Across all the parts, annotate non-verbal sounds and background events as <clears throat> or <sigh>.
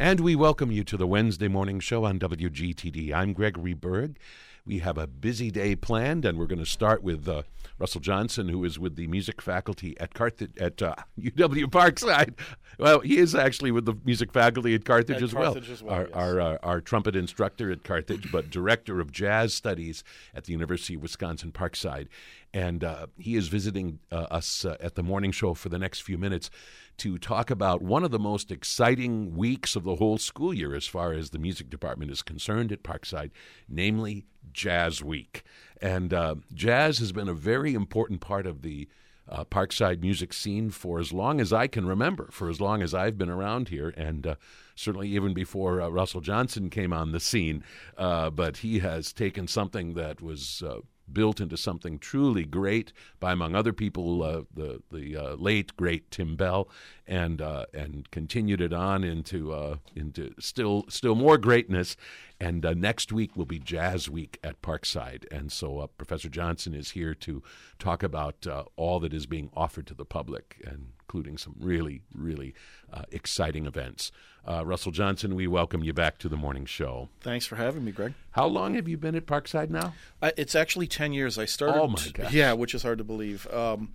And we welcome you to the Wednesday morning show on WGTD. I'm Gregory Berg. We have a busy day planned, and we're going to start with uh, Russell Johnson, who is with the music faculty at Carthage at uh, UW Parkside. Well, he is actually with the music faculty at Carthage, At as, Carthage well. as well, Our yes. our, uh, our trumpet instructor at Carthage, but director of jazz studies at the University of Wisconsin Parkside, and uh, he is visiting uh, us uh, at the morning show for the next few minutes to talk about one of the most exciting weeks of the whole school year as far as the music department is concerned at Parkside, namely Jazz Week. And uh, jazz has been a very important part of the uh, Parkside music scene for as long as I can remember, for as long as I've been around here, and uh, certainly even before uh, Russell Johnson came on the scene. Uh, but he has taken something that was uh, built into something truly great by, among other people, uh, the the uh, late great Tim Bell, and uh, and continued it on into uh, into still still more greatness. And uh, next week will be Jazz Week at Parkside, and so uh, Professor Johnson is here to talk about uh, all that is being offered to the public, including some really really uh, exciting events. Uh, Russell Johnson, we welcome you back to the morning show. Thanks for having me, Greg. How long have you been at Parkside now? I, it's actually 10 years. I started. Oh, my gosh. Yeah, which is hard to believe. Um,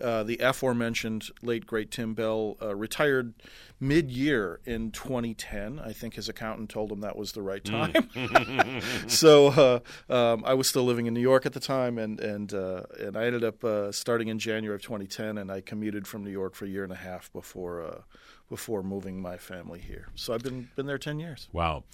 uh, the aforementioned late great Tim Bell uh, retired mid year in 2010. I think his accountant told him that was the right time. <laughs> so uh, um, I was still living in New York at the time, and and uh, and I ended up uh, starting in January of 2010, and I commuted from New York for a year and a half before uh, before moving my family here. So I've been been there 10 years. Wow.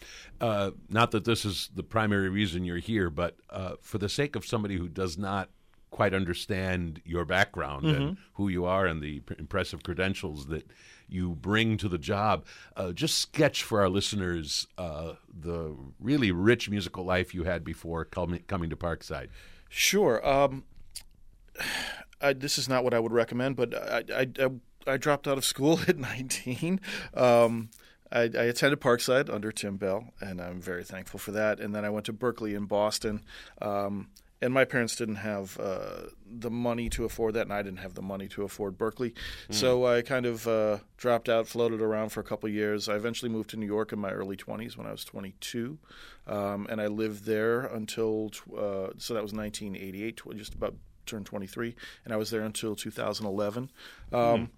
Uh, not that this is the primary reason you're here, but uh, for the sake of somebody who does not quite understand your background and who you are and the impressive credentials that you bring to the job, uh, just sketch for our listeners uh, the really rich musical life you had before coming, coming to Parkside. Sure. Um, <sighs> I, this is not what I would recommend, but I, I, I, I dropped out of school <laughs> at 19. Um, I, I attended Parkside under Tim Bell, and I'm very thankful for that. And then I went to Berklee in Boston. Um, and my parents didn't have uh, the money to afford that, and I didn't have the money to afford Berklee. So I kind of uh, dropped out, floated around for a couple of years. I eventually moved to New York in my early 20s when I was 22, um, and I lived there until uh, so that was 1988, just about turned 23, and I was there until 2011. Um,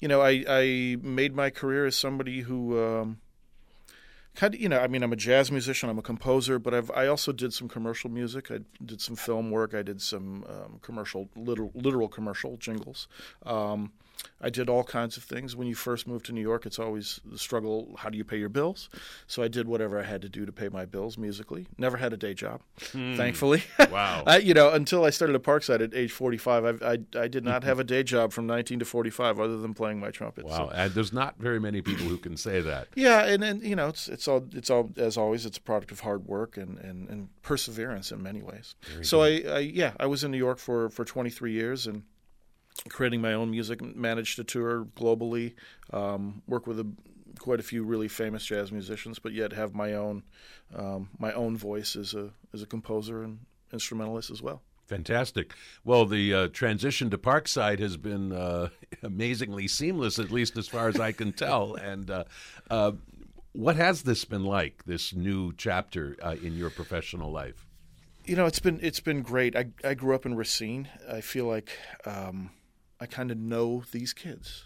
You know, I, I made my career as somebody who. Um, kind of you know i mean i'm a jazz musician i'm a composer but i've i also did some commercial music. I did some film work. I did some um, commercial literal, literal commercial jingles. Um, i did all kinds of things. When you first move to new york it's always the struggle how do you pay your bills? So i did whatever i had to do to pay my bills musically. Never had a day job thankfully. Wow. <laughs> I, you know until i started at parkside at age 45 I, I, I did not <laughs> have a day job from 19 to 45 other than playing my trumpet So- Wow. And there's not very many people who can say that. yeah, and, and you know, it's it's all it's all as always, it's a product of hard work and, and, and perseverance in many ways. so I, I yeah, I was in New York for, for 23 years and creating my own music, managed to tour globally, um, work with a, quite a few really famous jazz musicians, but yet have my own um, my own voice as a as a composer and instrumentalist as well. Fantastic. Well, the uh, transition to Parkside has been uh, <laughs> amazingly seamless, at least as far as I can tell. And uh, uh, what has this been like? This new chapter uh, in your professional life? You know, it's been it's been great. I I grew up in Racine. I feel like um, I kind of know these kids.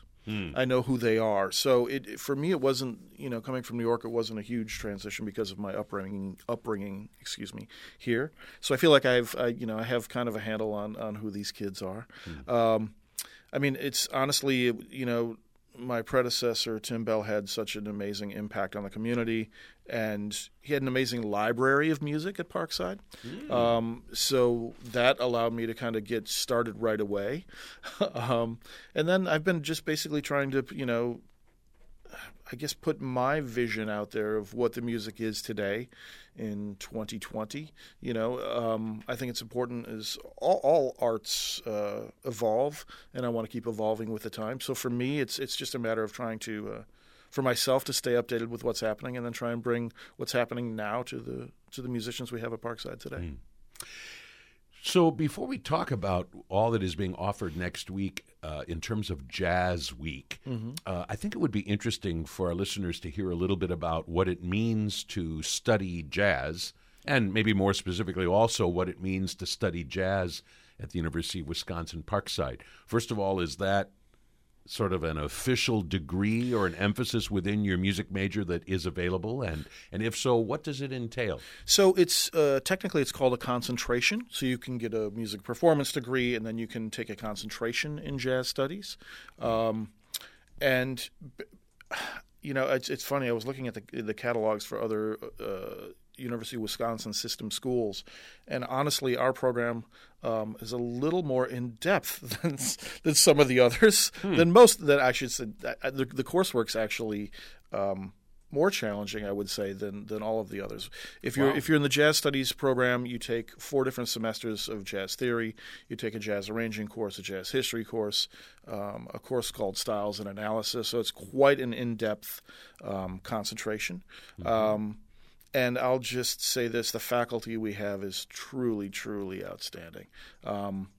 I know who they are. So it for me, it wasn't you know coming from New York. It wasn't a huge transition because of my upbringing. Upbringing, excuse me, here. So I feel like I've I, you know I have kind of a handle on on who these kids are. Um, I mean, it's honestly you know my predecessor Tim Bell had such an amazing impact on the community, and he had an amazing library of music at Parkside. Um, so that allowed me to kind of get started right away. <laughs> um, and then I've been just basically trying to, you know, I guess put my vision out there of what the music is today in 2020. You know, um, I think it's important as all, all arts uh, evolve, and I want to keep evolving with the time. So for me, it's it's just a matter of trying to, uh, for myself, to stay updated with what's happening, and then try and bring what's happening now to the to the musicians we have at Parkside today. So, before we talk about all that is being offered next week uh, in terms of Jazz Week, mm-hmm. uh, I think it would be interesting for our listeners to hear a little bit about what it means to study jazz, and maybe more specifically, also what it means to study jazz at the University of Wisconsin Parkside. First of all, is that sort of an official degree or an emphasis within your music major that is available? And and if so what does it entail? So it's uh, technically it's called a concentration. So you can get a music performance degree and then you can take a concentration in jazz studies. Um, and you know it's, it's funny. I was looking at the, the catalogs for other uh, University of Wisconsin system schools. And honestly, our program um, is a little more in depth <laughs> than than some of the others. Hmm. Than most that I should say. The, the coursework's actually. Um, more challenging, I would say, than than all of the others. If you're wow. if you're in the jazz studies program, you take four different semesters of jazz theory. You take a jazz arranging course, a jazz history course, um, a course called styles and analysis. So it's quite an in depth um, concentration. Mm-hmm. And I'll just say this: the faculty we have is truly, truly outstanding. Um,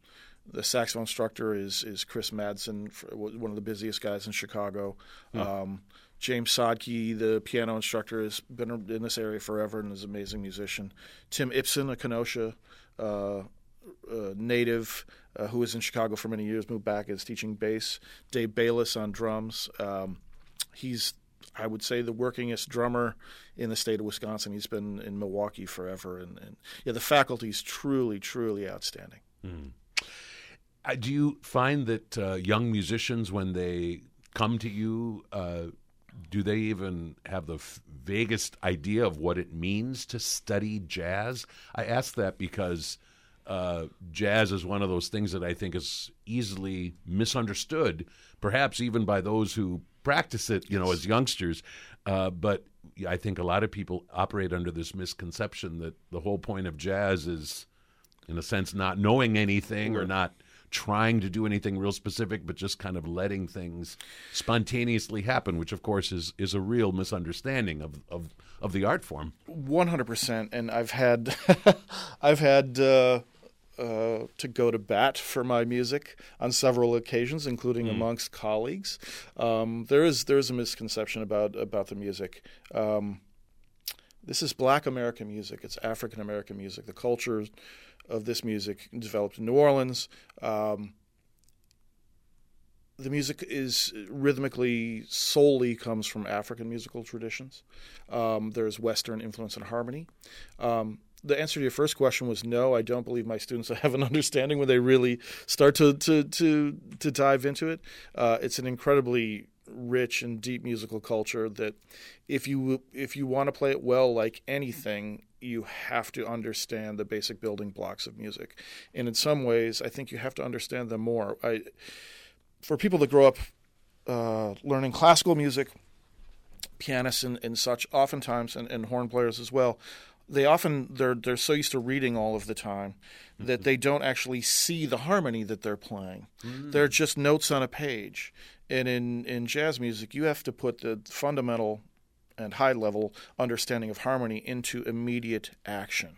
the saxophone instructor is is Chris Madsen, one of the busiest guys in Chicago. Hmm. Um, James Sodke, the piano instructor, has been in this area forever and is an amazing musician. Tim Ibsen, a Kenosha uh, uh, native uh, who was in Chicago for many years, moved back, is teaching bass. Dave Bayles on drums. Um, he's I would say the workingest drummer in the state of Wisconsin. He's been in Milwaukee forever, and, and yeah, the faculty is truly, truly outstanding. Mm. Uh, do you find that uh, young musicians, when they come to you, uh, do they even have the f- vaguest idea of what it means to study jazz? I ask that because uh, jazz is one of those things that I think is easily misunderstood, perhaps even by those who practice it, you know, as youngsters. Uh, but I think a lot of people operate under this misconception that the whole point of jazz is, in a sense, not knowing anything or not trying to do anything real specific, but just kind of letting things spontaneously happen, which of course is is a real misunderstanding of of, of the art form. One hundred percent, and I've had <laughs> I've had. Uh, uh, to go to bat for my music on several occasions, including mm. amongst colleagues. Um, there is there is a misconception about about the music. Um, this is Black American music. It's African American music. The culture of this music developed in New Orleans. Um, the music is rhythmically solely comes from African musical traditions. Um, there's Western influence and harmony. Um, the answer to your first question was no. I don't believe my students <laughs> have an understanding when they really start to to to, to dive into it. Uh, it's an incredibly rich and deep musical culture that if you if you want to play it well like anything you have to understand the basic building blocks of music and in some ways i think you have to understand them more i for people that grow up uh, learning classical music pianists and, and such oftentimes and, and horn players as well they often they're they're so used to reading all of the time that mm-hmm. they don't actually see the harmony that they're playing. Mm. They're just notes on a page. And in in jazz music, you have to put the fundamental and high level understanding of harmony into immediate action.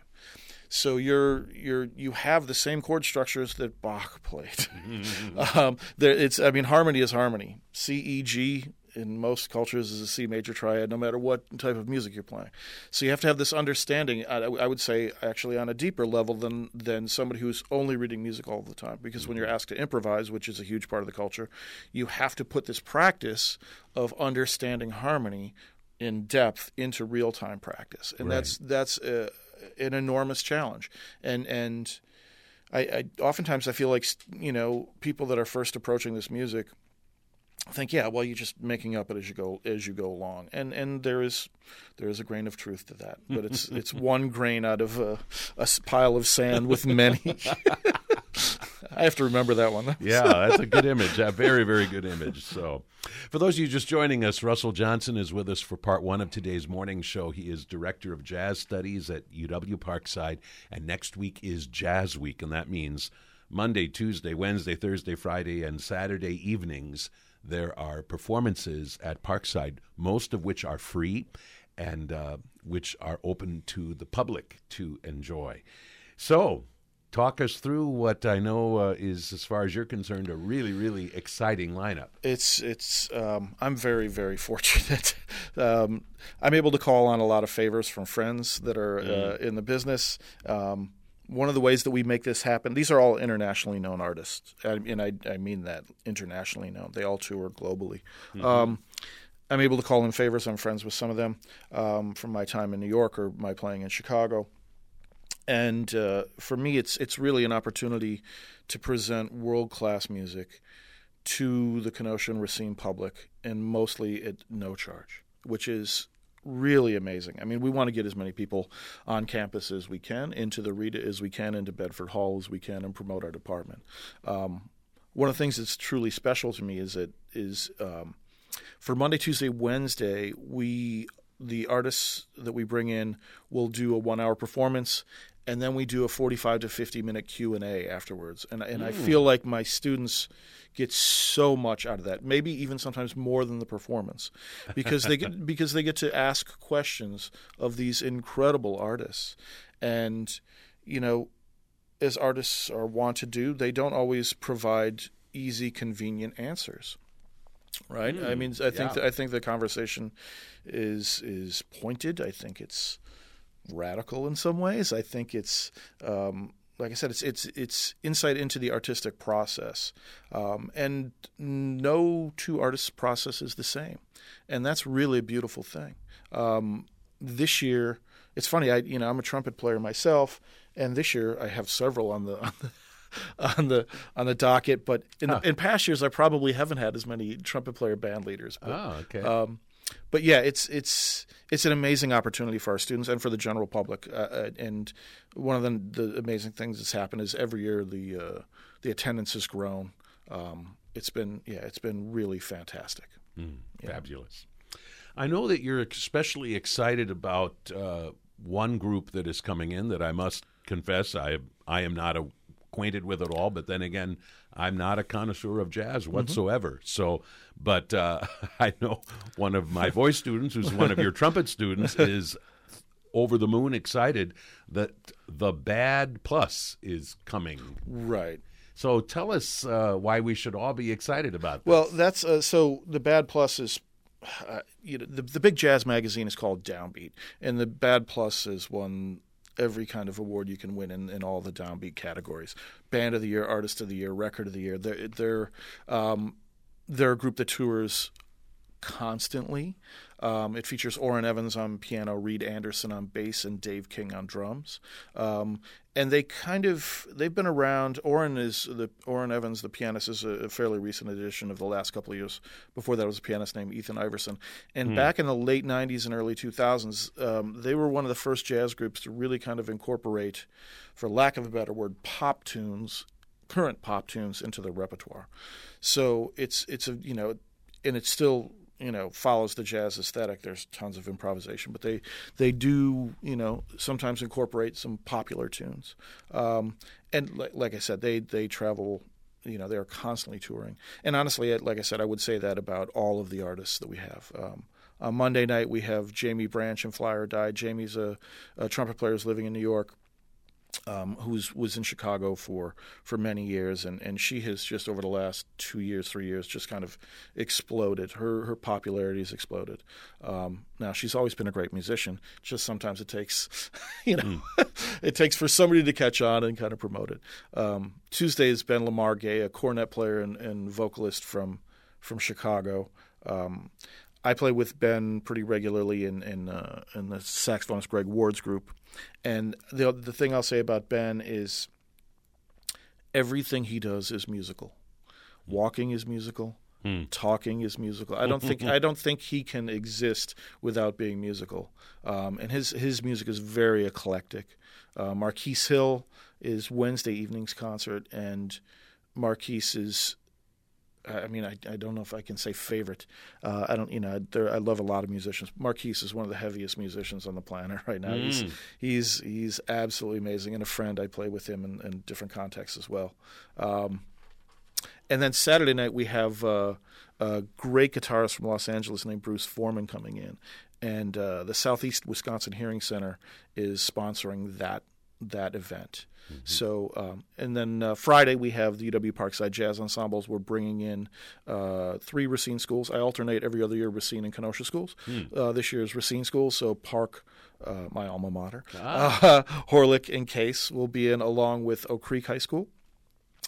So you're you're you have the same chord structures that Bach played. <laughs> <laughs> Um, there, it's I mean harmony is harmony. C E G in most cultures is a C major triad, no matter what type of music you're playing. So you have to have this understanding. I, I, would say actually on a deeper level than than somebody who's only reading music all the time. Because when you're mm-hmm. asked to improvise, which is a huge part of the culture, you have to put this practice of understanding harmony in depth into real time practice, and right. that's that's a, an enormous challenge. And and I, I oftentimes I feel like you know people that are first approaching this music think, yeah, well, you're just making up it as you go as you go along, and and there is there is a grain of truth to that, but it's it's <laughs> one grain out of a, a pile of sand with many. <laughs> <laughs> I have to remember that one. yeah, that's a good image. A very, very good image. So, for those of you just joining us, Russell Johnson is with us for part one of today's morning show. He is director of jazz studies at UW Parkside, and next week is Jazz Week, and that means Monday, Tuesday, Wednesday, Thursday, Friday, and Saturday evenings there are performances at Parkside, most of which are free and uh, which are open to the public to enjoy. So, talk us through what I know uh, is, as far as you're concerned, a really, really exciting lineup. It's it's. Um, I'm very very <laughs> fortunate. um, I'm able to call on a lot of favors from friends that are uh, in the business. Um, one of the ways that we make this happen, these are all internationally known artists, and I, I mean that internationally known. They all tour globally. Um, I'm able to call in favors. I'm friends with some of them um, from my time in New York or my playing in Chicago. And uh, for me, it's it's really an opportunity to present world class music to the Kenosha and Racine public, and mostly at no charge, which is really amazing. I mean, we want to get as many people on campus as we can, into the Rita as we can, into Bedford Hall as we can, and promote our department. Um, one of the things that's truly special to me is that is um, for Monday, Tuesday, Wednesday, we the artists that we bring in will do a one hour performance and then we do a 45 to 50 minute q&a afterwards and, and mm. i feel like my students get so much out of that maybe even sometimes more than the performance because they get <laughs> because they get to ask questions of these incredible artists and you know as artists are wont to do they don't always provide easy convenient answers right? Mm, I mean, I think yeah. I think the conversation is is pointed. I think it's radical in some ways. I think it's um, like I said, it's it's it's insight into the artistic process, um, and no two artists' process is the same, and that's really a beautiful thing. Um, this year, it's funny. I you know I'm a trumpet player myself, and this year I have several on the <laughs> on the on the on the docket. But in, huh. in past years, I probably haven't had as many trumpet player band leaders. But, oh, okay. Um, but yeah, it's it's it's an amazing opportunity for our students and for the general public. Uh, uh and one of the, the amazing things that's happened is every year the uh, the attendance has grown. Um, it's been yeah, it's been really fantastic. Mm, yeah. Fabulous. I know that you're especially excited about uh, one group that is coming in that I must confess I I am not a acquainted with it all, but then again, I'm not a connoisseur of jazz mm-hmm. whatsoever. Mm-hmm. So, but uh, <laughs> I know one of my voice students, who's one of your trumpet students, <laughs> is over the moon excited that the Bad Plus is coming. Right. So tell us uh, why we should all be excited about this. Well, that's uh, so the Bad Plus is. Uh, you know, the, the big jazz magazine is called Downbeat, and the Bad Plus is one every kind of award you can win in, in all the downbeat categories. Band of the year artist of the year record of the year. They're they're, um, they're a group that tours constantly um, it features Orrin Evans on piano, Reed Anderson on bass, and Dave King on drums. Um, and they kind of they've been around. Orrin is the Orrin Evans, the pianist, is a, fairly recent addition of the last couple of years. Before that was a pianist named Ethan Iverson. And mm. back in the late '90s and early 2000s, um, they were one of the first jazz groups to really kind of incorporate, for lack of a better word, pop tunes, current pop tunes into their repertoire. So it's it's a you know, and it's still you know follows the jazz aesthetic. There's tons of improvisation, but they they do you know sometimes incorporate some popular tunes. Um, and like, like I said, they they travel you know they're constantly touring and honestly like i said i would say that about all of the artists that we have um, on monday night we have jaimie branch and Fly or Die jaimie's a, a trumpet player who's living in new york um, who was in Chicago for, for many years, and, and she has just over the last two years, three years, just kind of exploded. Her her popularity has exploded. Um, now she's always been a great musician. Just sometimes it takes, <laughs> you know, mm. <laughs> it takes for somebody to catch on and kind of promote it. Um, Tuesday is Ben Lamar Gay, a cornet player and, and vocalist from from Chicago. Um, I play with Ben pretty regularly in in, uh, in the saxophonist Greg Ward's group, and the the thing I'll say about Ben is everything he does is musical. Walking is musical. Hmm. Talking is musical. I don't think I don't think he can exist without being musical. Um, and his his music is very eclectic. Uh, Marquis Hill is Wednesday evening's concert, and Marquis is I mean, I, I don't know if I can say favorite. Uh, I don't, you know, there, I love a lot of musicians. Marquis is one of the heaviest musicians on the planet <laughs> right now. Mm. He's he's he's absolutely amazing, and a friend. I play with him in, in different contexts as well. Um, and then Saturday night we have uh, a great guitarist from Los Angeles named Bruce Forman coming in, and uh, the Southeast Wisconsin Hearing Center is sponsoring that that event. So, um, and then uh, Friday we have the UW Parkside Jazz Ensembles. We're bringing in uh, three Racine schools. I alternate every other year Racine and Kenosha schools. Uh, this year is Racine schools, so Park, uh, my alma mater, uh, <laughs> Horlick and Case will be in along with Oak Creek High School.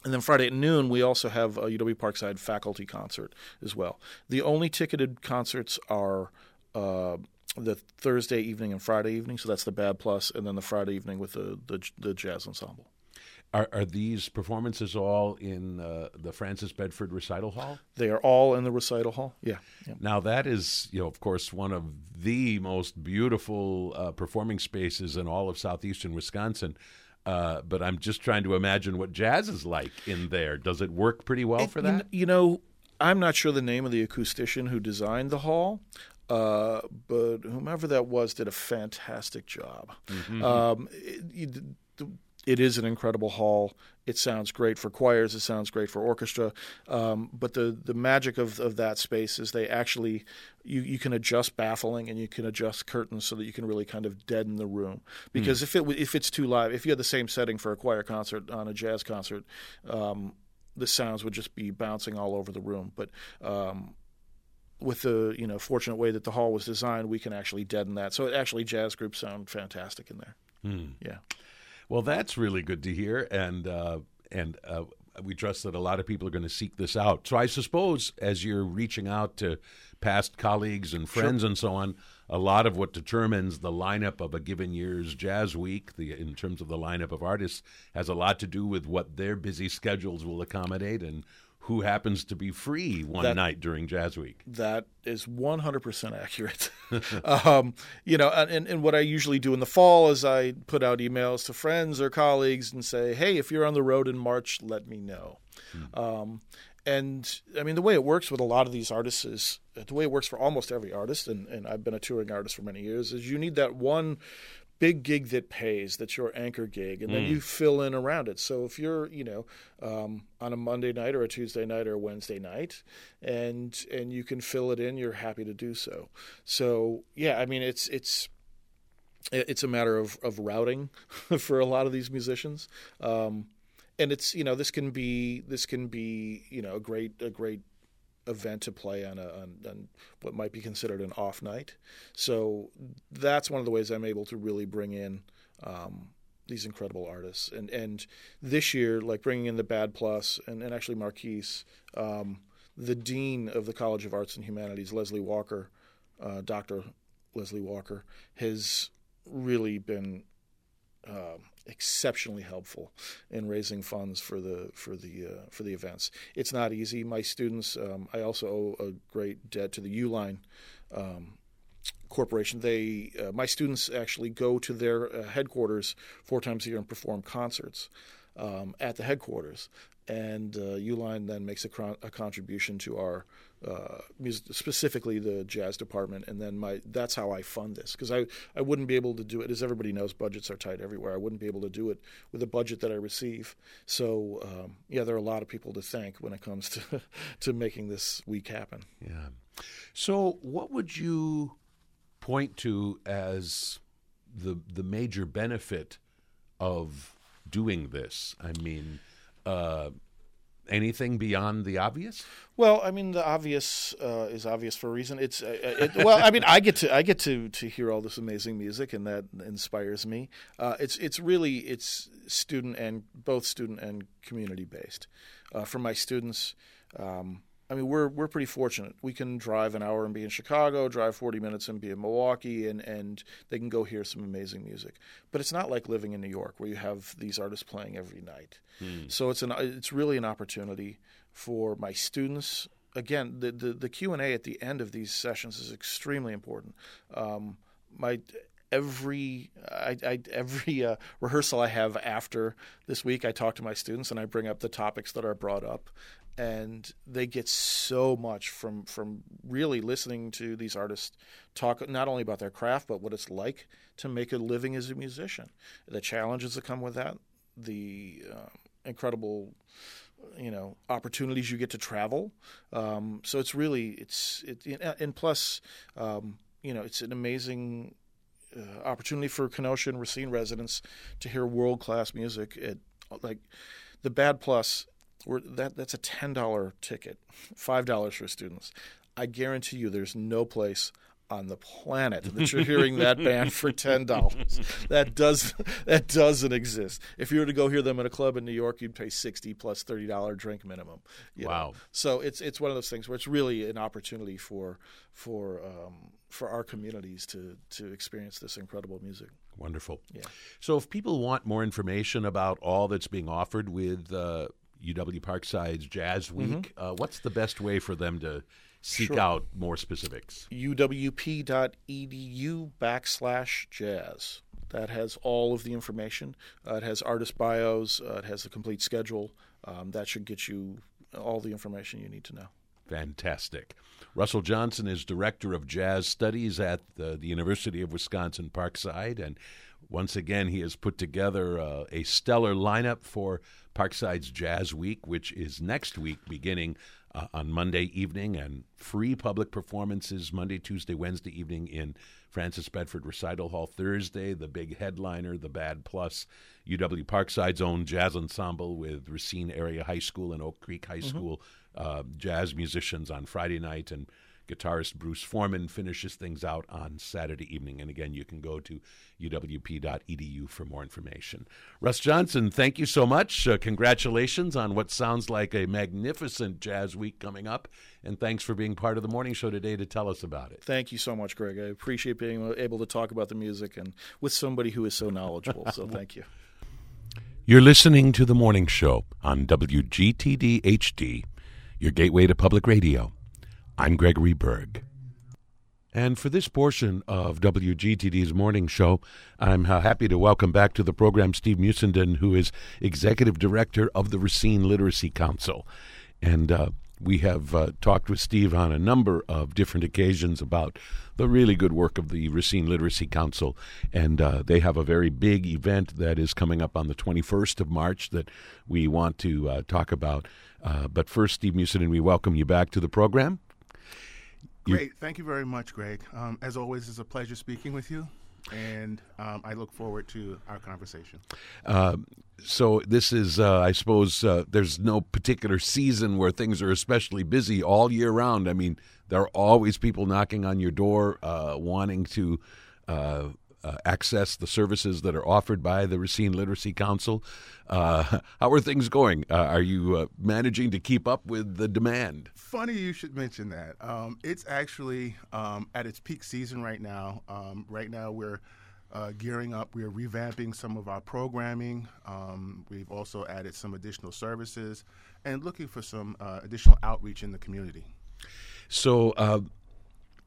And then Friday at noon, we also have a UW Parkside faculty concert as well. The only ticketed concerts are uh, the Thursday evening and Friday evening, so that's the Bad Plus, and then the Friday evening with the the, the jazz ensemble. Are, are these performances all in uh, the Francis Bedford Recital Hall? They are all in the recital hall. Yeah, yeah. Now that is, you know, of course, one of the most beautiful uh, performing spaces in all of southeastern Wisconsin. Uh, but I'm just trying to imagine what jazz is like in there. Does it work pretty well for You kn- that? You know, I'm not sure the name of the acoustician who designed the hall, uh, but whomever that was did a fantastic job. Mm-hmm. Um, it, it- it is an incredible hall. It sounds great for choirs. It sounds great for orchestra. Um, but the, the magic of, of that space is they actually you, you can adjust baffling and you can adjust curtains so that you can really kind of deaden the room. Because if it if it's too live, if you had the same setting for a choir concert on a jazz concert, um, the sounds would just be bouncing all over the room. But um, with the you know fortunate way that the hall was designed, we can actually deaden that. So it actually jazz groups sound fantastic in there. Yeah. Well, that's really good to hear, and uh, and uh, we trust that a lot of people are going to seek this out. So I suppose as you're reaching out to past colleagues and friends and so on, a lot of what determines the lineup of a given year's Jazz Week, the in terms of the lineup of artists, has a lot to do with what their busy schedules will accommodate and who happens to be free one That- night during Jazz Week. That is 100% accurate. <laughs> um, you know, and, and what I usually do in the fall is I put out emails to friends or colleagues and say, hey, if you're on the road in March, let me know. Um, and I mean, the way it works with a lot of these artists is the way it works for almost every artist, and, and I've been a touring artist for many years, is you need that one big gig that pays that's your anchor gig and then you fill in around it. So if you're you know um, on a monday night or a tuesday night or a wednesday night and and you can fill it in you're happy to do so. So yeah i mean it's it's it's a matter of, of routing <laughs> for a lot of these musicians. Um, and it's you know this can be this can be you know a great a great event to play on, a, on, on what might be considered an off night. So that's one of the ways I'm able to really bring in um, these incredible artists. And and this year, like bringing in the Bad Plus and, and actually Marquis, um, the dean of the College of Arts and Humanities, Leslie Walker, uh, Dr. Leslie Walker, has really been um, exceptionally helpful in raising funds for the for the uh, for the events. It's not easy. My students, um, I also owe a great debt to the Uline um, Corporation. They, uh, my students, actually go to their uh, headquarters four times a year and perform concerts um, at the headquarters. And uh, Uline then makes a, a contribution to our uh, specifically the jazz department, and then my that's how I fund this because I I wouldn't be able to do it as everybody knows budgets are tight everywhere. I wouldn't be able to do it with the budget that I receive. So um, yeah, there are a lot of people to thank when it comes to <laughs> to making this week happen. Yeah. So, what would you point to as the the major benefit of doing this? I mean, uh, anything beyond the obvious? Well, I mean, the obvious uh, is obvious for a reason. It's uh, it, well, I mean, I get to I get to to hear all this amazing music, and that inspires me. Uh, it's it's really it's student and both student and community based. Uh, for my students, um, I mean, we're we're pretty fortunate. We can drive an hour and be in Chicago, drive forty minutes and be in Milwaukee, and and they can go hear some amazing music. But it's not like living in New York, where you have these artists playing every night. So it's an it's really an opportunity for my students. Again, the the, the Q and A at the end of these sessions is extremely important. Um, my every I, I, every uh, rehearsal I have after this week, I talk to my students and I bring up the topics that are brought up, and they get so much from from really listening to these artists talk not only about their craft but what it's like to make a living as a musician, the challenges that come with that, the uh, incredible you know opportunities you get to travel. Um, so it's really it's it and plus um, you know it's an amazing uh, opportunity for Kenosha and Racine residents to hear world class music. At like the Bad Plus, that that's a ten dollar ticket, five dollars for students. I guarantee you, there's no place on the planet that you're hearing that band for ten dollars. <laughs> That does that doesn't exist. If you were to go hear them in a club in New York, you'd pay sixty plus thirty dollar drink minimum. wow! Know? So it's it's one of those things where it's really an opportunity for for um, for our communities to to experience this incredible music. Wonderful. Yeah. So if people want more information about all that's being offered with uh, UW Parkside's Jazz Week, mm-hmm. uh, what's the best way for them to seek sure. out more specifics? uwp.edu backslash jazz. That has all of the information. Uh, it has artist bios. Uh, it has the complete schedule. Um, that should get you all the information you need to know. Fantastic. Russell Johnson is Director of Jazz Studies at the, the University of Wisconsin Parkside. And once again, he has put together uh, a stellar lineup for Parkside's Jazz Week, which is next week beginning uh, on Monday evening, and free public performances Monday, Tuesday, Wednesday evening in Francis Bedford Recital Hall. Thursday, the big headliner, the Bad Plus, UW Parkside's own jazz ensemble with Racine Area High School and Oak Creek High mm-hmm. School uh, jazz musicians on Friday night, and guitarist Bruce Forman finishes things out on Saturday evening. And again, you can go to uwp.edu for more information. Russ Johnson, thank you so much. Uh, congratulations on what sounds like a magnificent jazz week coming up. And thanks for being part of the morning show today to tell us about it. Thank you so much, Greg. I appreciate being able to talk about the music and with somebody who is so knowledgeable. So <laughs> thank you. You're listening to the morning show on WGTD HD, your gateway to public radio. I'm Gregory Berg. And for this portion of WGTD's morning show, I'm happy to welcome back to the program Steve Musenden, who is Executive Director of the Racine Literacy Council. And uh, we have uh, talked with Steve on a number of different occasions about the really good work of the Racine Literacy Council. And uh, they have a very big event that is coming up on the 21st of March that we want to uh, talk about. Uh, but first, Steve Musenden, we welcome you back to the program. Great. Thank you very much, Greg. Um, as always, it's a pleasure speaking with you, and um, I look forward to our conversation. Uh, so, this is, uh, I suppose, uh, there's no particular season where things are especially busy all year round. I mean, there are always people knocking on your door uh, wanting to uh, access the services that are offered by the Racine Literacy Council. Uh, <laughs> how are things going? Uh, are you uh, managing to keep up with the demand? Funny you should mention that. Um, it's actually um, at its peak season right now. Um, right now, we're uh, gearing up. We're revamping some of our programming. Um, we've also added some additional services and looking for some uh, additional outreach in the community. So,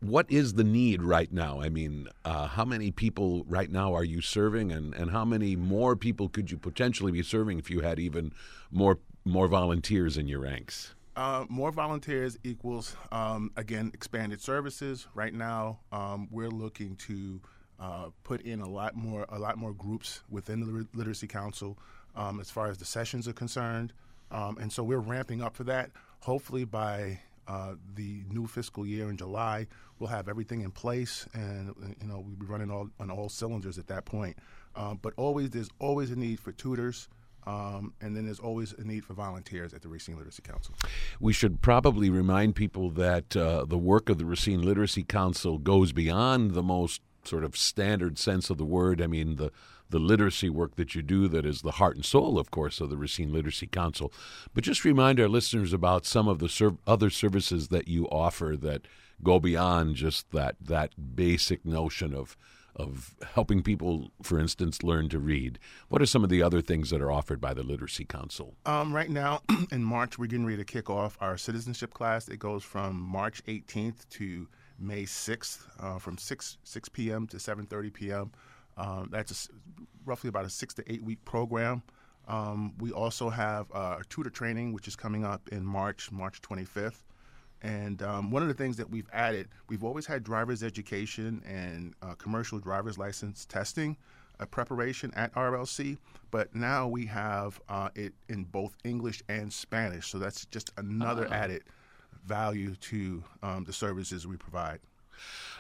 what is the need right now? I mean, uh, how many people right now are you serving, and, and how many more people could you potentially be serving if you had even more more volunteers in your ranks? Uh, more volunteers equals um, again expanded services. Right now, um, we're looking to uh, put in a lot more a lot more groups within the Literacy Council um, as far as the sessions are concerned, um, and so we're ramping up for that. Hopefully by uh, the new fiscal year in July, we'll have everything in place, and you know we'll be running all on all cylinders at that point. Um, but always, there's always a need for tutors. Um, and then there's always a need for volunteers at the Racine Literacy Council. We should probably remind people that uh, the work of the Racine Literacy Council goes beyond the most sort of standard sense of the word. I mean, the the literacy work that you do that is the heart and soul, of course, of the Racine Literacy Council. But just remind our listeners about some of the ser- other services that you offer that go beyond just that that basic notion of of helping people, for instance, learn to read. What are some of the other things that are offered by the Literacy Council? Um, right now, <clears throat> in March, we're getting ready to kick off our citizenship class. It goes from March 18th to May 6th, uh, from 6 6 p.m. to 7:30 p.m. Um, that's a, roughly about a six to eight week program. Um, we also have uh, a tutor training, which is coming up in March, March 25th. And um, one of the things that we've added, we've always had driver's education and uh, commercial driver's license testing uh, preparation at RLC, but now we have uh, it in both English and Spanish. So that's just another uh-huh. added value to um, the services we provide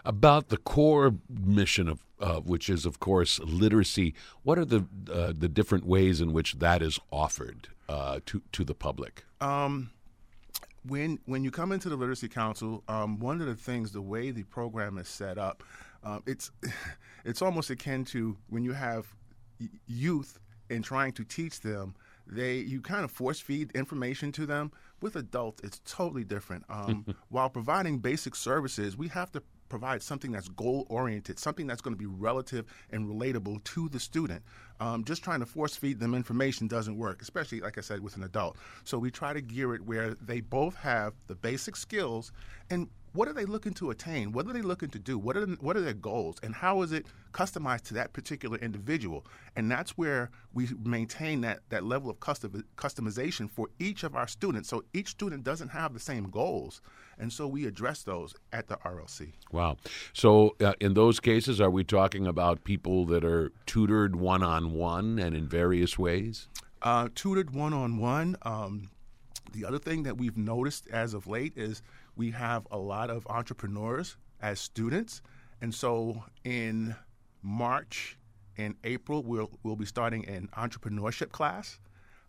about the core mission of, uh, which is, of course, literacy. What are the uh, the different ways in which that is offered uh, to to the public? Um, when when you come into the Literacy Council, um, one of the things, the way the program is set up, um, it's <laughs> it's almost akin to when you have youth and trying to teach them. They you kind of force feed information to them. With adults, it's totally different. Um, <laughs> while providing basic services, we have to provide something that's goal oriented, something that's going to be relative and relatable to the student. Um, just trying to force feed them information doesn't work, especially, like I said, with an adult. So we try to gear it where they both have the basic skills and what are they looking to attain? What are they looking to do? What are what are their goals? And how is it customized to that particular individual? And that's where we maintain that that level of custom, customization for each of our students. So each student doesn't have the same goals, and so we address those at the RLC. Wow. So uh, in those cases, are we talking about people that are tutored one on one and in various ways? Uh, tutored one on one. The other thing that we've noticed as of late is we have a lot of entrepreneurs as students. And so in March and April, we'll, we'll be starting an entrepreneurship class,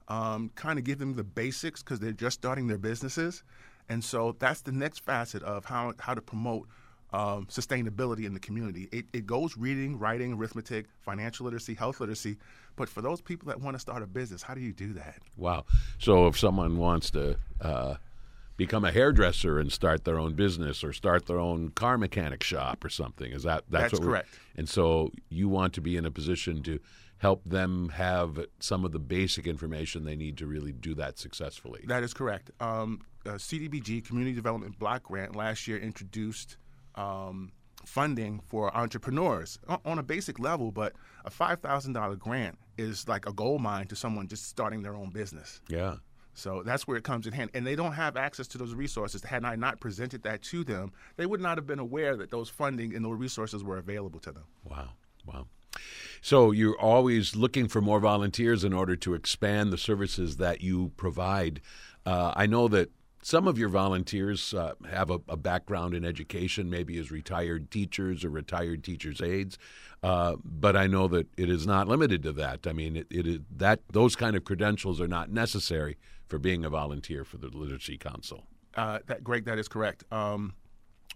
um, kind of give them the basics because they're just starting their businesses. And so that's the next facet of how, how to promote um, sustainability in the community. It, it, goes reading, writing, arithmetic, financial literacy, health literacy. But for those people that want to start a business, how do you do that? Wow. So if someone wants to uh, become a hairdresser and start their own business or start their own car mechanic shop or something, is that that's, that's correct? And so you want to be in a position to help them have some of the basic information they need to really do that successfully. That is correct. Um, uh, CDBG Community Development Block Grant last year introduced um, funding for entrepreneurs on a basic level, but a $5,000 grant is like a gold mine to someone just starting their own business. Yeah. So that's where it comes in hand. And they don't have access to those resources. Had I not presented that to them, they would not have been aware that those funding and those resources were available to them. Wow. Wow. So you're always looking for more volunteers in order to expand the services that you provide. Uh, I know that some of your volunteers uh, have a, a, background in education, maybe as retired teachers or retired teachers' aides, uh, but I know that it is not limited to that. I mean, it, it is that those kind of credentials are not necessary for being a volunteer for the Literacy Council. Uh, that Greg, that is correct. Um,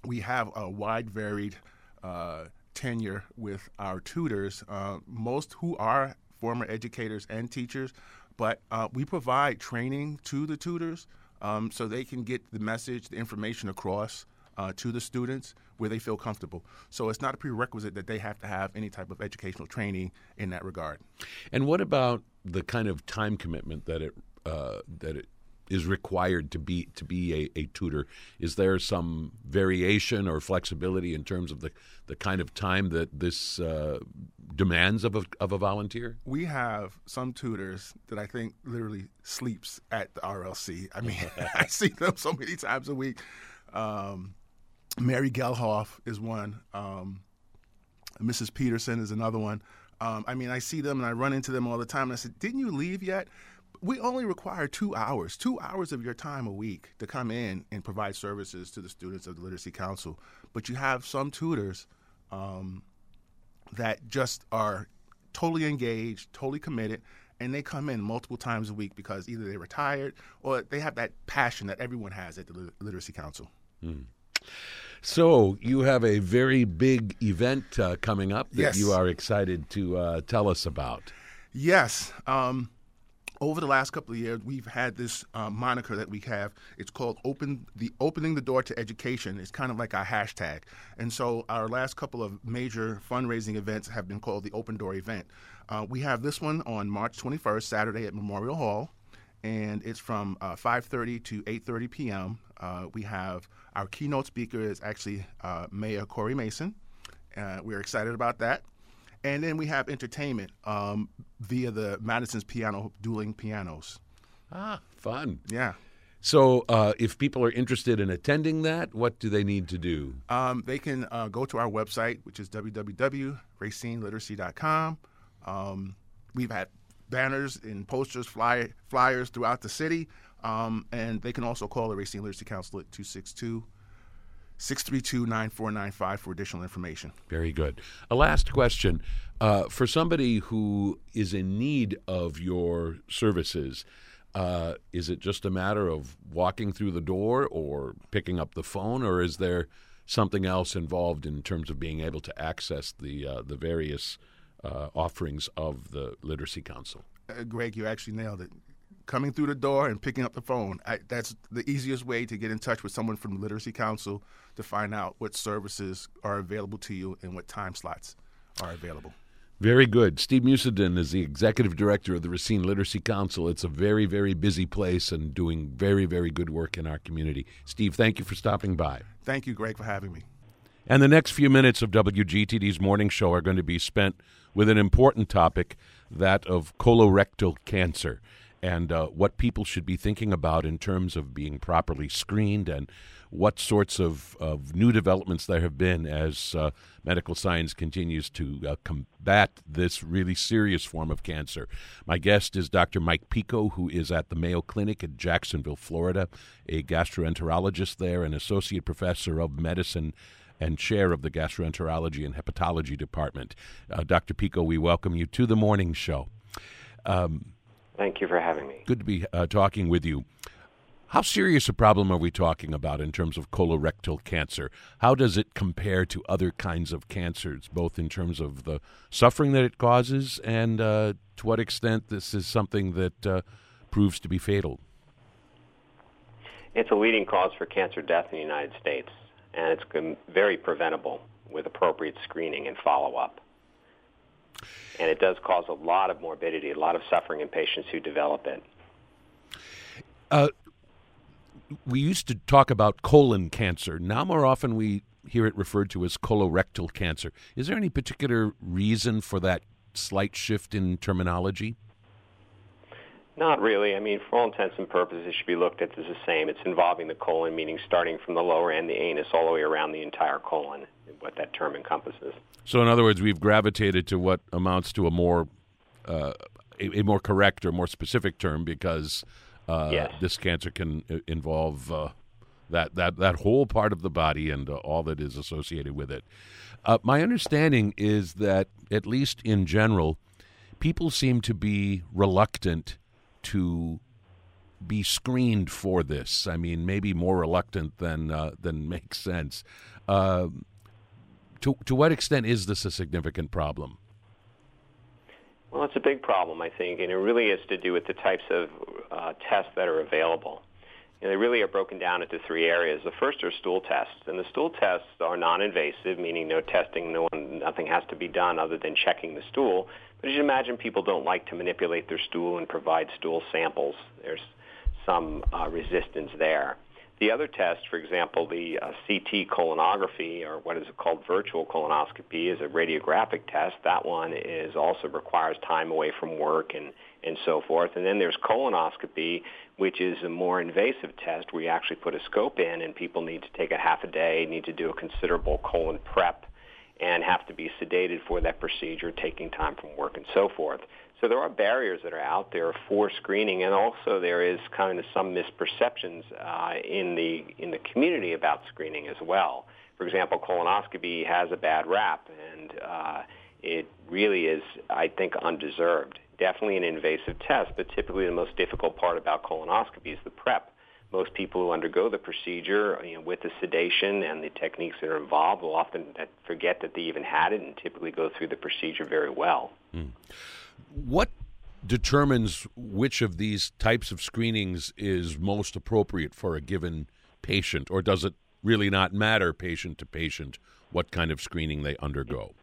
we have a wide, varied uh, tenure with our tutors, uh, most who are former educators and teachers, but uh, we provide training to the tutors um, so they can get the message, the information across uh, to the students where they feel comfortable. So it's not a prerequisite that they have to have any type of educational training in that regard. And what about the kind of time commitment that it uh, that it is required to be to be a, a, tutor? Is there some variation or flexibility in terms of the, the kind of time that this uh, demands of a, of a volunteer? We have some tutors that I think literally sleeps at the RLC. I mean, <laughs> <laughs> I see them so many times a week. Um, Mary Gelhoff is one. Um, Mrs. Peterson is another one. Um, I mean, I see them and I run into them all the time. And I said, "Didn't you leave yet?" We only require two hours, two hours of your time a week to come in and provide services to the students of the Literacy Council. But you have some tutors um, that just are totally engaged, totally committed, and they come in multiple times a week because either they're retired or they have that passion that everyone has at the Literacy Council. Hmm. So you have a very big event uh, coming up that yes. you are excited to uh, tell us about. Yes. Um, over the last couple of years, we've had this uh, moniker that we have. It's called "Open the Opening the Door to Education." It's kind of like our hashtag. And so, our last couple of major fundraising events have been called the Open Door event. Uh, we have this one on March 21st, Saturday at Memorial Hall, and it's from uh, 5:30 to 8:30 p.m. Uh, we have our keynote speaker is actually uh, Mayor Cory Mason. Uh, we're excited about that. And then we have entertainment um, via the Madison's Piano Dueling Pianos. Ah, fun. Yeah. So, uh, if people are interested in attending that, what do they need to do? Um, they can uh, go to our website, which is www.racineliteracy.com. Um, we've had banners and posters, fly, flyers throughout the city, um, and they can also call the Racine Literacy Council at 262 632 9495 for additional information. Very good. A last question. Uh, for somebody who is in need of your services, uh, is it just a matter of walking through the door or picking up the phone, or is there something else involved in terms of being able to access the uh, the various uh, offerings of the Literacy Council? Uh, Greg, you actually nailed it coming through the door and picking up the phone. I, that's the easiest way to get in touch with someone from the Literacy Council to find out what services are available to you and what time slots are available. Very good. Steve Musadin is the executive director of the Racine Literacy Council. It's a very, very busy place and doing very, very good work in our community. Steve, thank you for stopping by. Thank you, Greg, for having me. And the next few minutes of WGTD's morning show are going to be spent with an important topic that of colorectal cancer and uh, what people should be thinking about in terms of being properly screened and what sorts of, of new developments there have been as uh, medical science continues to uh, combat this really serious form of cancer. My guest is Dr. Mike Picco, who is at the Mayo Clinic in Jacksonville, Florida, a gastroenterologist there, an associate professor of medicine and chair of the gastroenterology and hepatology department. Uh, Dr. Picco, we welcome you to the morning show. Um, Thank you for having me. Good to be uh, talking with you. How serious a problem are we talking about in terms of colorectal cancer? How does it compare to other kinds of cancers, both in terms of the suffering that it causes and uh, to what extent this is something that uh, proves to be fatal? It's a leading cause for cancer death in the United States, and it's very preventable with appropriate screening and follow up and it does cause a lot of morbidity, a lot of suffering in patients who develop it. Uh, we used to talk about colon cancer. Now, more often, we hear it referred to as colorectal cancer. Is there any particular reason for that slight shift in terminology? Not really. I mean, for all intents and purposes, it should be looked at as the same. It's involving the colon, meaning starting from the lower end, the anus, all the way around the entire colon, what that term encompasses. So, in other words, we've gravitated to what amounts to a more uh, a, a, more correct or more specific term because uh, yes. this cancer can uh, involve uh, that that that whole part of the body and uh, all that is associated with it. Uh, my understanding is that, at least in general, people seem to be reluctant to be screened for this. I mean, maybe more reluctant than uh, than makes sense. Uh, to to what extent is this a significant problem? Well, it's a big problem, I think, and it really is to do with the types of uh, tests that are available. Know, they really are broken down into three areas. The first are stool tests, and the stool tests are non-invasive, meaning no testing, no one, nothing has to be done other than checking the stool. But as you imagine, people don't like to manipulate their stool and provide stool samples. There's some uh, resistance there. The other test, for example, the uh, CT colonography, or what is it called virtual colonoscopy, is a radiographic test. That one is also requires time away from work and, and so forth. And then there's colonoscopy, which is a more invasive test where you actually put a scope in and people need to take a half a day, need to do a considerable colon prep and have to be sedated for that procedure, taking time from work and so forth. So there are barriers that are out there for screening, and also there is kind of some misperceptions uh, in the in the community about screening as well. For example, colonoscopy has a bad rap, and uh, it really is, I think, undeserved. Definitely an invasive test, but typically the most difficult part about colonoscopy is the prep most people who undergo the procedure, you know, with the sedation and the techniques that are involved, will often forget that they even had it and typically go through the procedure very well. Mm. What determines which of these types of screenings is most appropriate for a given patient, or does it really not matter patient to patient what kind of screening they undergo?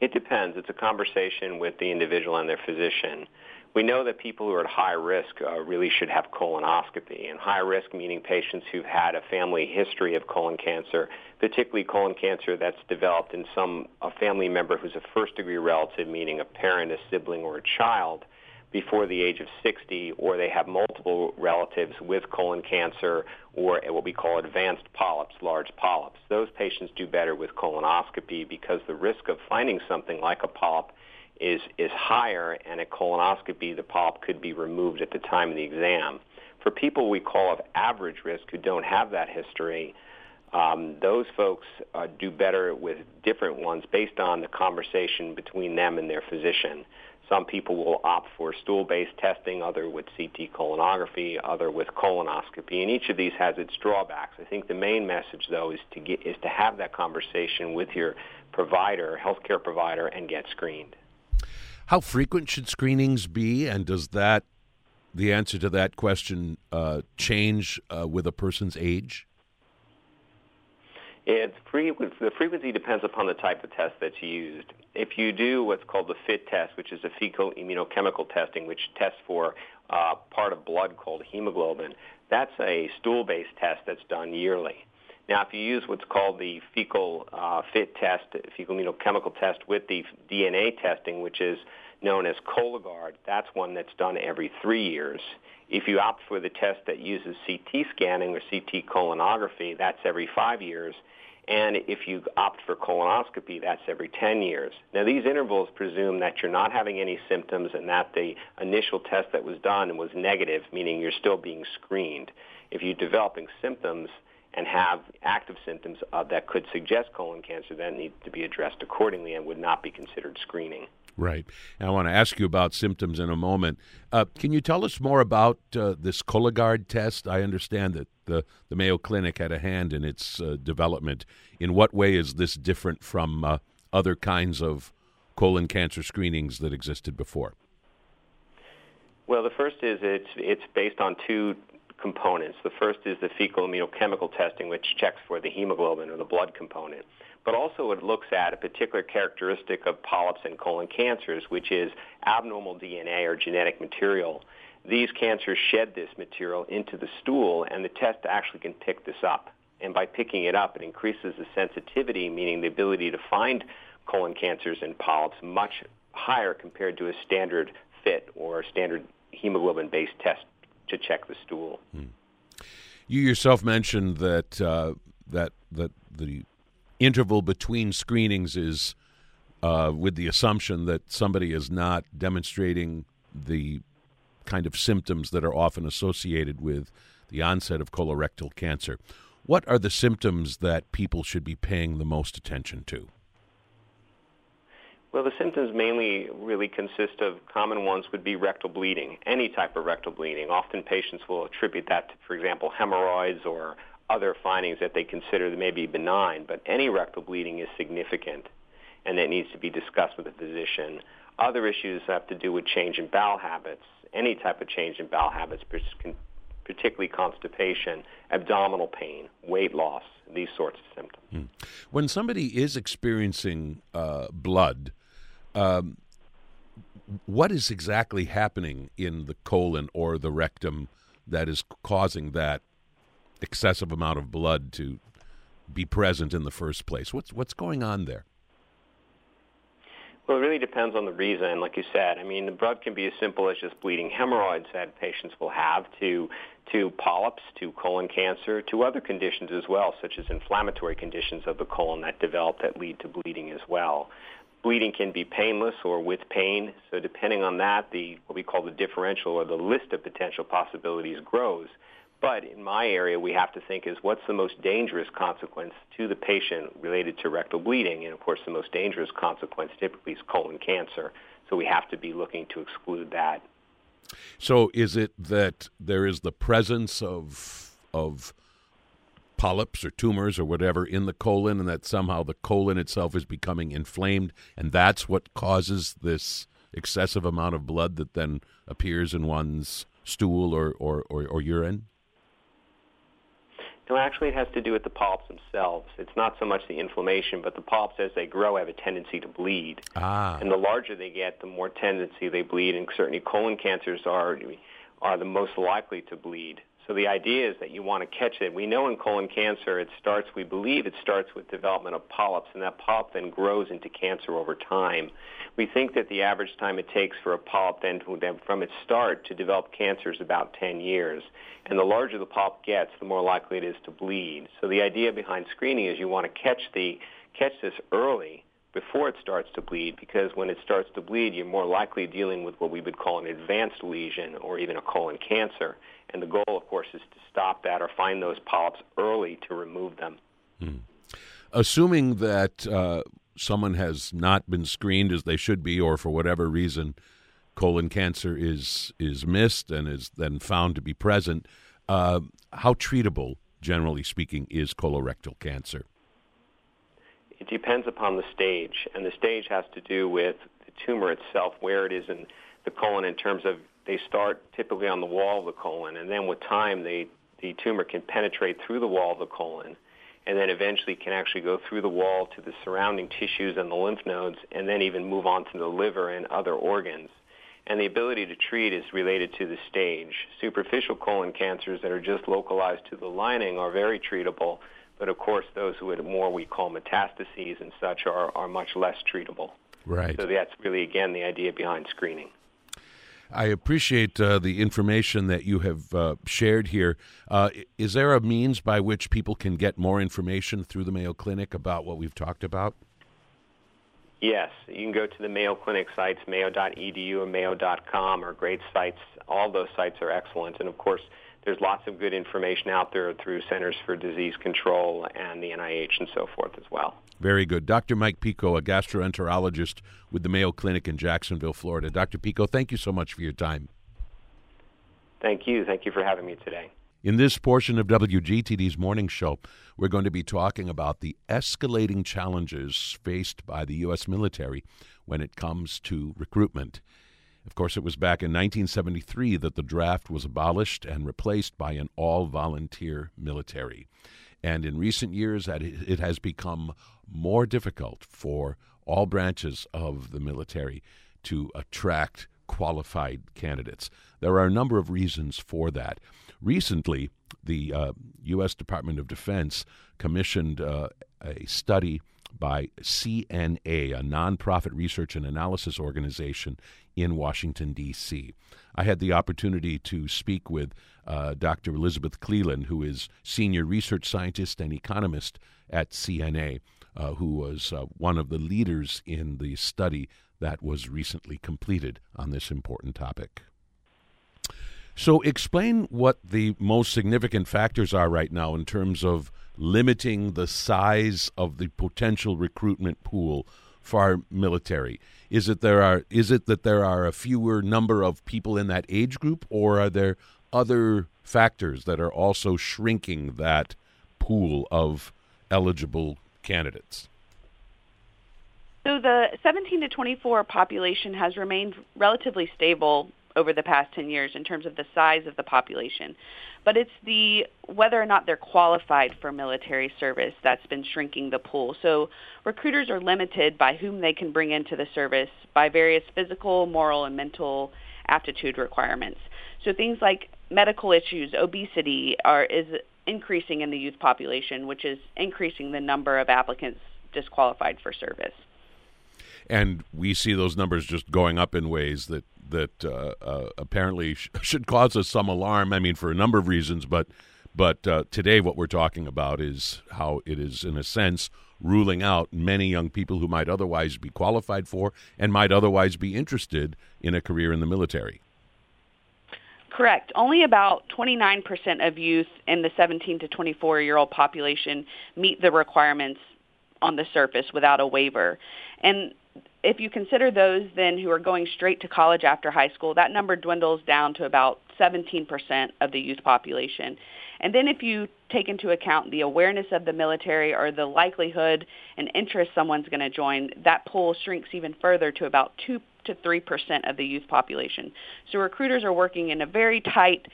It depends. It's a conversation with the individual and their physician. We know that people who are at high risk uh, really should have colonoscopy, and high risk meaning patients who've had a family history of colon cancer, particularly colon cancer that's developed in some a family member who's a first degree relative, meaning a parent, a sibling, or a child before the age of 60, or they have multiple relatives with colon cancer or what we call advanced polyps, large polyps. Those patients do better with colonoscopy because the risk of finding something like a polyp is is higher, and a colonoscopy, the polyp could be removed at the time of the exam. For people we call of average risk who don't have that history, Um, those folks uh, do better with different ones based on the conversation between them and their physician. Some people will opt for stool-based testing, other with CT colonography, other with colonoscopy, and each of these has its drawbacks. I think the main message, though, is to get is to have that conversation with your provider, healthcare provider, and get screened. How frequent should screenings be, and does that the answer to that question uh, change uh, with a person's age? It's the frequency depends upon the type of test that's used. If you do what's called the FIT test, which is a fecal immunochemical testing, which tests for uh, part of blood called hemoglobin, that's a stool-based test that's done yearly. Now, if you use what's called the fecal uh, FIT test, fecal immunochemical test with the DNA testing, which is known as Cologuard, that's one that's done every three years. If you opt for the test that uses CT scanning or CT colonography, that's every five years. And if you opt for colonoscopy, that's every 10 years. Now, these intervals presume that you're not having any symptoms and that the initial test that was done was negative, meaning you're still being screened. If you're developing symptoms and have active symptoms uh, that could suggest colon cancer, that needs to be addressed accordingly and would not be considered screening. Right. And I want to ask you about symptoms in a moment. Uh, can you tell us more about uh, this Cologuard test? I understand that the, the Mayo Clinic had a hand in its uh, development. In what way is this different from uh, other kinds of colon cancer screenings that existed before? Well, the first is it's it's based on two components. The first is the fecal immunochemical testing, which checks for the hemoglobin or the blood component but also it looks at a particular characteristic of polyps and colon cancers, which is abnormal DNA or genetic material. These cancers shed this material into the stool, and the test actually can pick this up. And by picking it up, it increases the sensitivity, meaning the ability to find colon cancers and polyps much higher compared to a standard FIT or standard hemoglobin-based test to check the stool. Hmm. You yourself mentioned that uh, that that the interval between screenings is uh, with the assumption that somebody is not demonstrating the kind of symptoms that are often associated with the onset of colorectal cancer. What are the symptoms that people should be paying the most attention to? Well, the symptoms mainly really consist of common ones would be rectal bleeding, any type of rectal bleeding. Often patients will attribute that to, for example, hemorrhoids or other findings that they consider may be benign, but any rectal bleeding is significant and that needs to be discussed with a physician. Other issues have to do with change in bowel habits, any type of change in bowel habits, particularly constipation, abdominal pain, weight loss, these sorts of symptoms. Hmm. When somebody is experiencing uh, blood, um, what is exactly happening in the colon or the rectum that is causing that excessive amount of blood to be present in the first place? What's what's going on there? Well, it really depends on the reason. Like you said, I mean, the blood can be as simple as just bleeding hemorrhoids that patients will have to to polyps, to colon cancer, to other conditions as well, such as inflammatory conditions of the colon that develop that lead to bleeding as well. Bleeding can be painless or with pain. So depending on that, the what we call the differential or the list of potential possibilities grows. But in my area, we have to think is what's the most dangerous consequence to the patient related to rectal bleeding? And of course, the most dangerous consequence typically is colon cancer. So we have to be looking to exclude that. So is it that there is the presence of of polyps or tumors or whatever in the colon, and that somehow the colon itself is becoming inflamed, and that's what causes this excessive amount of blood that then appears in one's stool or, or, or, or urine? No, actually, it has to do with the polyps themselves. It's not so much the inflammation, but the polyps, as they grow, have a tendency to bleed. Ah. And the larger they get, the more tendency they bleed. And certainly, colon cancers are are the most likely to bleed. So the idea is that you want to catch it. We know in colon cancer it starts, we believe it starts with development of polyps, and that polyp then grows into cancer over time. We think that the average time it takes for a polyp then to, from its start to develop cancer is about 10 years. And the larger the polyp gets, the more likely it is to bleed. So the idea behind screening is you want to catch the catch this early before it starts to bleed because when it starts to bleed, you're more likely dealing with what we would call an advanced lesion or even a colon cancer. And the goal, of course, is to stop that or find those polyps early to remove them. Hmm. Assuming that uh, someone has not been screened as they should be, or for whatever reason, colon cancer is is missed and is then found to be present, uh, how treatable, generally speaking, is colorectal cancer? It depends upon the stage, and the stage has to do with the tumor itself, where it is in the colon in terms of they start typically on the wall of the colon, and then with time, they, the tumor can penetrate through the wall of the colon, and then eventually can actually go through the wall to the surrounding tissues and the lymph nodes, and then even move on to the liver and other organs. And the ability to treat is related to the stage. Superficial colon cancers that are just localized to the lining are very treatable, but of course, those who had more we call metastases and such are, are much less treatable. Right. So that's really, again, the idea behind screening. I appreciate uh, the information that you have uh, shared here. Uh, is there a means by which people can get more information through the Mayo Clinic about what we've talked about? Yes, you can go to the Mayo Clinic sites, mayo.edu or mayo.com, are great sites. All those sites are excellent. And of course, there's lots of good information out there through Centers for Disease Control and the NIH and so forth as well. Very good. Dr. Mike Picco, a gastroenterologist with the Mayo Clinic in Jacksonville, Florida. Dr. Picco, thank you so much for your time. Thank you. Thank you for having me today. In this portion of WGTD's morning show, we're going to be talking about the escalating challenges faced by the U.S. military when it comes to recruitment. Of course, it was back in 1973 that the draft was abolished and replaced by an all volunteer military. And in recent years, it has become more difficult for all branches of the military to attract qualified candidates. There are a number of reasons for that. Recently, the uh, U.S. Department of Defense commissioned uh, a study by CNA, a nonprofit research and analysis organization in Washington, D.C. I had the opportunity to speak with uh, Dr. Elizabeth Clelan, who is senior research scientist and economist at CNA, uh, who was uh, one of the leaders in the study that was recently completed on this important topic. So, explain what the most significant factors are right now in terms of limiting the size of the potential recruitment pool for our military. Is it there are is it that there are a fewer number of people in that age group, or are there other factors that are also shrinking that pool of eligible candidates? So the 17 to 24 population has remained relatively stable over the past 10 years in terms of the size of the population. But it's the whether or not they're qualified for military service that's been shrinking the pool. So recruiters are limited by whom they can bring into the service by various physical, moral, and mental aptitude requirements. So things like medical issues, obesity are is increasing in the youth population, which is increasing the number of applicants disqualified for service. And we see those numbers just going up in ways that that uh, uh, apparently sh- <laughs> should cause us some alarm. I mean, for a number of reasons, but but uh, today what we're talking about is how it is, in a sense, ruling out many young people who might otherwise be qualified for and might otherwise be interested in a career in the military. Correct. Only about 29% of youth in the 17 to 24 year old population meet the requirements on the surface without a waiver. And if you consider those then who are going straight to college after high school, that number dwindles down to about 17% of the youth population. And then if you take into account the awareness of the military or the likelihood and interest someone's going to join, that pool shrinks even further to about 2 to 3% of the youth population. So recruiters are working in a very tight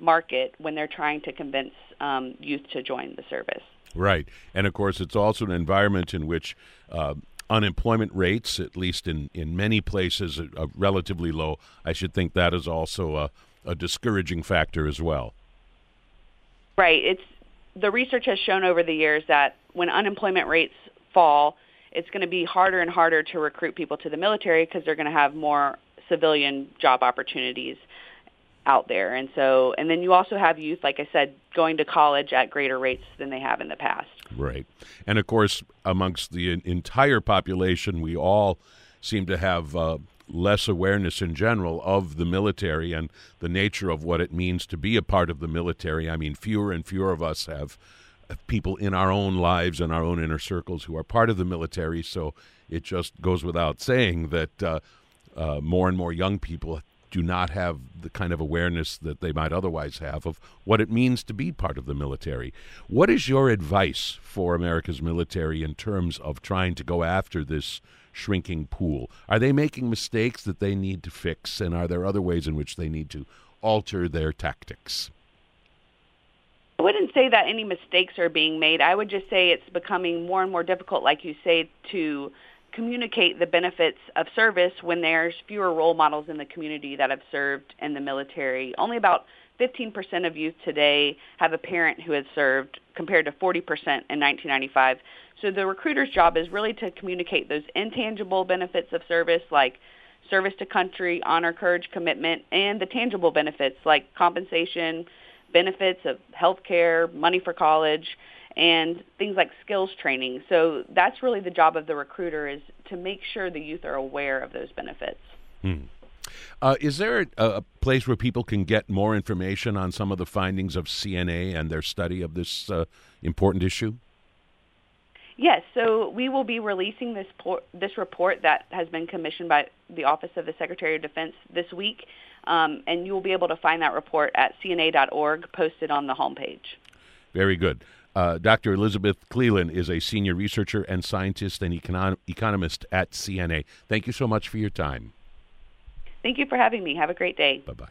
market when they're trying to convince um, youth to join the service. Right. And of course, it's also an environment in which uh, unemployment rates, at least in, in many places, are, are relatively low. I should think that is also a, a discouraging factor as well. Right. It's the research has shown over the years that when unemployment rates fall, it's going to be harder and harder to recruit people to the military because they're going to have more civilian job opportunities out there. And so, and then you also have youth, like I said, going to college at greater rates than they have in the past. Right. And of course, amongst the entire population, we all seem to have uh, less awareness in general of the military and the nature of what it means to be a part of the military. I mean, fewer and fewer of us have people in our own lives and our own inner circles who are part of the military. So it just goes without saying that uh, uh, more and more young people do not have the kind of awareness that they might otherwise have of what it means to be part of the military. What is your advice for America's military in terms of trying to go after this shrinking pool? Are they making mistakes that they need to fix, and are there other ways in which they need to alter their tactics? I wouldn't say that any mistakes are being made. I would just say it's becoming more and more difficult, like you say, to communicate the benefits of service when there's fewer role models in the community that have served in the military. Only about 15% of youth today have a parent who has served compared to 40% in 1995. So the recruiter's job is really to communicate those intangible benefits of service like service to country, honor, courage, commitment, and the tangible benefits like compensation, benefits of health care, money for college, and things like skills training. So that's really the job of the recruiter is to make sure the youth are aware of those benefits. Hmm. Uh, is there a, a, place where people can get more information on some of the findings of CNA and their study of this uh, important issue? Yes, so we will be releasing this por- this report that has been commissioned by the Office of the Secretary of Defense this week, um, and you will be able to find that report at cna.org posted on the homepage. Very good. Uh, Dr. Elizabeth Clelan is a senior researcher and scientist and econ- economist at CNA. Thank you so much for your time. Thank you for having me. Have a great day. Bye bye.